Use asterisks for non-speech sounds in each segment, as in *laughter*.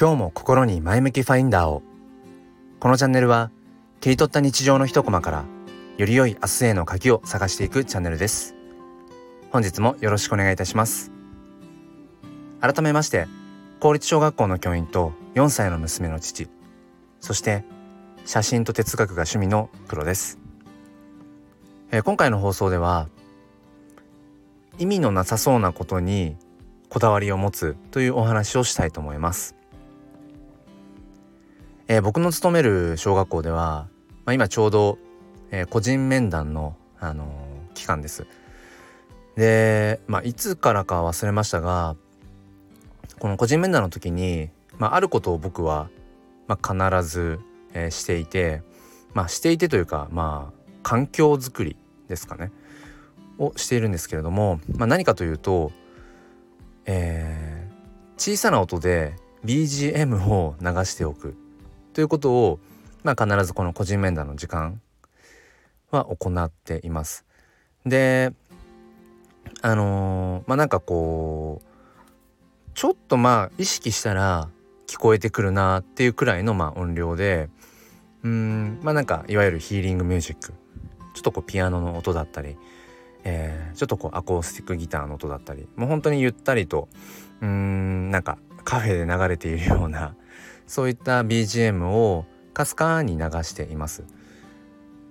今日も心に前向きファインダーを。このチャンネルは切り取った日常の一コマからより良い明日への鍵を探していくチャンネルです。本日もよろしくお願いいたします。改めまして公立小学校の教員と4歳の娘の父そして写真と哲学が趣味のプロです、えー、今回の放送では意味のなさそうなことにこだわりを持つというお話をしたいと思います。えー、僕の勤める小学校では、まあ、今ちょうど、えー、個人面談の、あのー、期間です。で、まあ、いつからか忘れましたがこの個人面談の時に、まあ、あることを僕は、まあ、必ず、えー、していて、まあ、していてというか、まあ、環境づくりですかねをしているんですけれども、まあ、何かというとえー、小さな音で BGM を流しておくということを、まあ、必ずこの個人面談の時間は行っています。であのー、まあなんかこうちょっとまあ意識したら聞こえてくるなっていうくらいのまあ音量でうんまあなんかいわゆるヒーリングミュージックちょっとこうピアノの音だったりえー、ちょっとこうアコースティックギターの音だったりもう本当にゆったりとうんなんかカフェで流れているようなそういった BGM をかすかに流しています。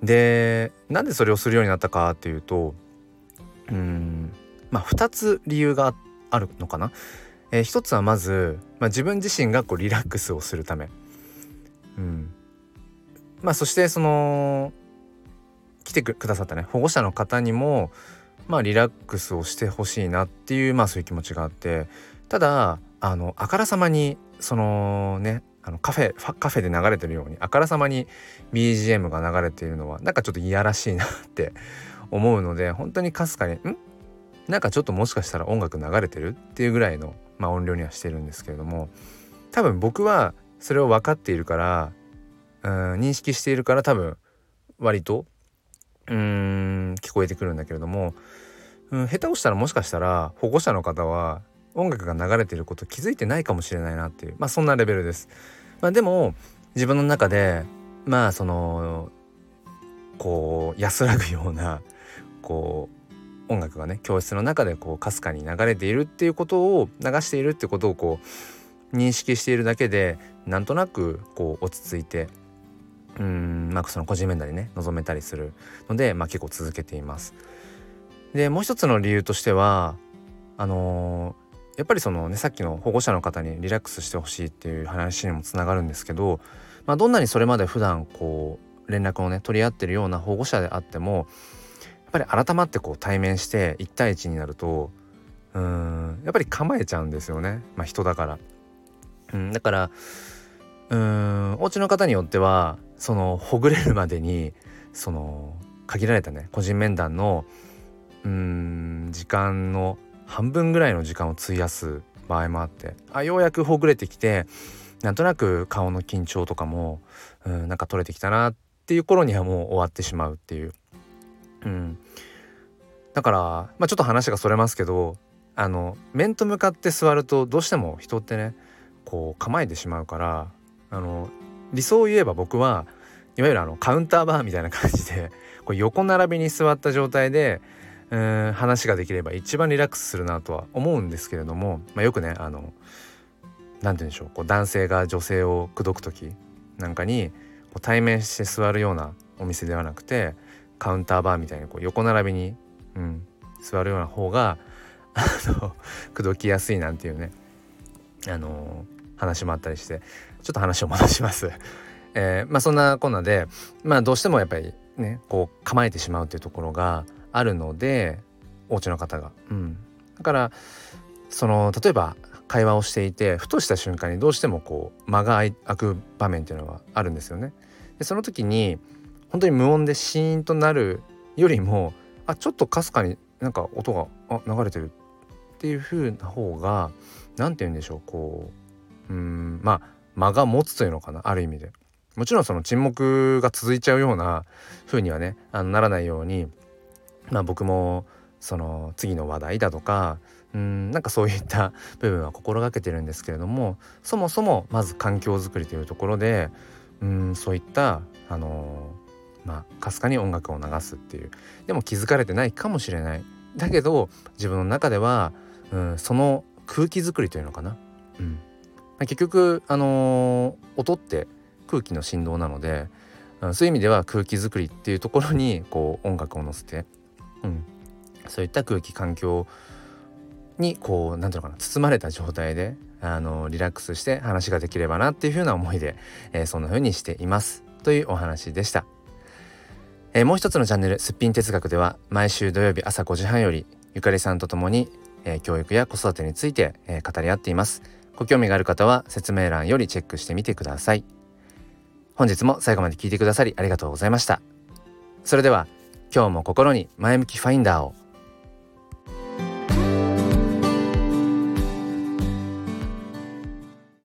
でなんでそれをするようになったかっていうとうんまあ2つ理由があるのかな。えー、一つはまず、まあ、自分自身がこうリラックスをするため。うん、まあそしてその来てくださったね保護者の方にもまあリラックスをしてほしいなっていうまあそういう気持ちがあってただあのあからさまにそのねあのカフェカフェで流れてるようにあからさまに BGM が流れているのはなんかちょっといやらしいなって *laughs* 思うので本当にかすかにん？なんかちょっともしかしたら音楽流れてるっていうぐらいの、まあ、音量にはしてるんですけれども多分僕はそれを分かっているからうん認識しているから多分割とうん聞こえてくるんだけれども、うん、下手をしたらもしかしたら保護者の方は音楽が流れてること気づいてないかもしれないなっていうまあそんなレベルです。まあ、でも自分の中でまあそのこう安らぐようなこう音楽がね教室の中でこうかすかに流れているっていうことを流しているってことをこう認識しているだけでなんとなくこう落ち着いてうんまあその個人面談にね臨めたりするので、まあ、結構続けています。でもう一つの理由としてはあのー、やっぱりそのねさっきの保護者の方にリラックスしてほしいっていう話にもつながるんですけど、まあ、どんなにそれまで普段こう連絡をね取り合ってるような保護者であってもやっぱり改まってこう対面して1対1になるとうんやっぱり構えちゃうんですよね、まあ、人だから。うん、だからうんお家の方によってはそのほぐれるまでにその限られたね個人面談のうん時間の半分ぐらいの時間を費やす場合もあってあようやくほぐれてきてなんとなく顔の緊張とかもうんなんか取れてきたなっていう頃にはもう終わってしまうっていう。うん、だから、まあ、ちょっと話がそれますけどあの面と向かって座るとどうしても人ってねこう構えてしまうからあの理想を言えば僕はいわゆるあのカウンターバーみたいな感じでこう横並びに座った状態でうん話ができれば一番リラックスするなとは思うんですけれども、まあ、よくねあの何て言うんでしょうこう男性が女性を口説く時なんかにこう対面して座るようなお店ではなくてカウンターバーみたいにこう横並びに、うん、座るような方があの口説きやすいなんていうねあの話もあったりしてちょっと話を戻します。えー、まあそんなこんなでまあどうしてもやっぱりねこう構えてしまうというところがあるのでお家の方が。うん、だからその例えば会話をしていてふとした瞬間にどうしてもこう間が空く場面っていうのはあるんですよね。でその時に本当に無音でシーンとなるよりもあちょっとかすかになんか音があ流れてるっていう風な方が何て言うんでしょうこううんまあ間が持つというのかなある意味で。もちろんその沈黙が続いちゃうような風にはねあのならないように、まあ、僕もその次の話題だとかうんなんかそういった *laughs* 部分は心がけてるんですけれどもそもそもまず環境づくりというところでうんそういったあのまあかすかに音楽を流すっていうでも気づかれてないかもしれない。だけど自分の中では、うん、その空気づくりというのかな、うん。まあ、結局、あのー、音って空気の振動なので、うん、そういう意味では空気づくりっていうところにこう音楽を乗せて、うん、そういった空気環境にこう何ていうのかな包まれた状態であのリラックスして話ができればなっていうふうな思いで、えー、そんな風にしていますというお話でした。えー、もう一つのチャンネル「すっぴん哲学」では毎週土曜日朝5時半よりゆかりさんと共に、えー、教育や子育てについて、え、語り合っています。ご興味がある方は説明欄よりチェックしてみてください。本日も最後まで聞いてくださりありがとうございました。それでは今日も心に前向きファインダーを。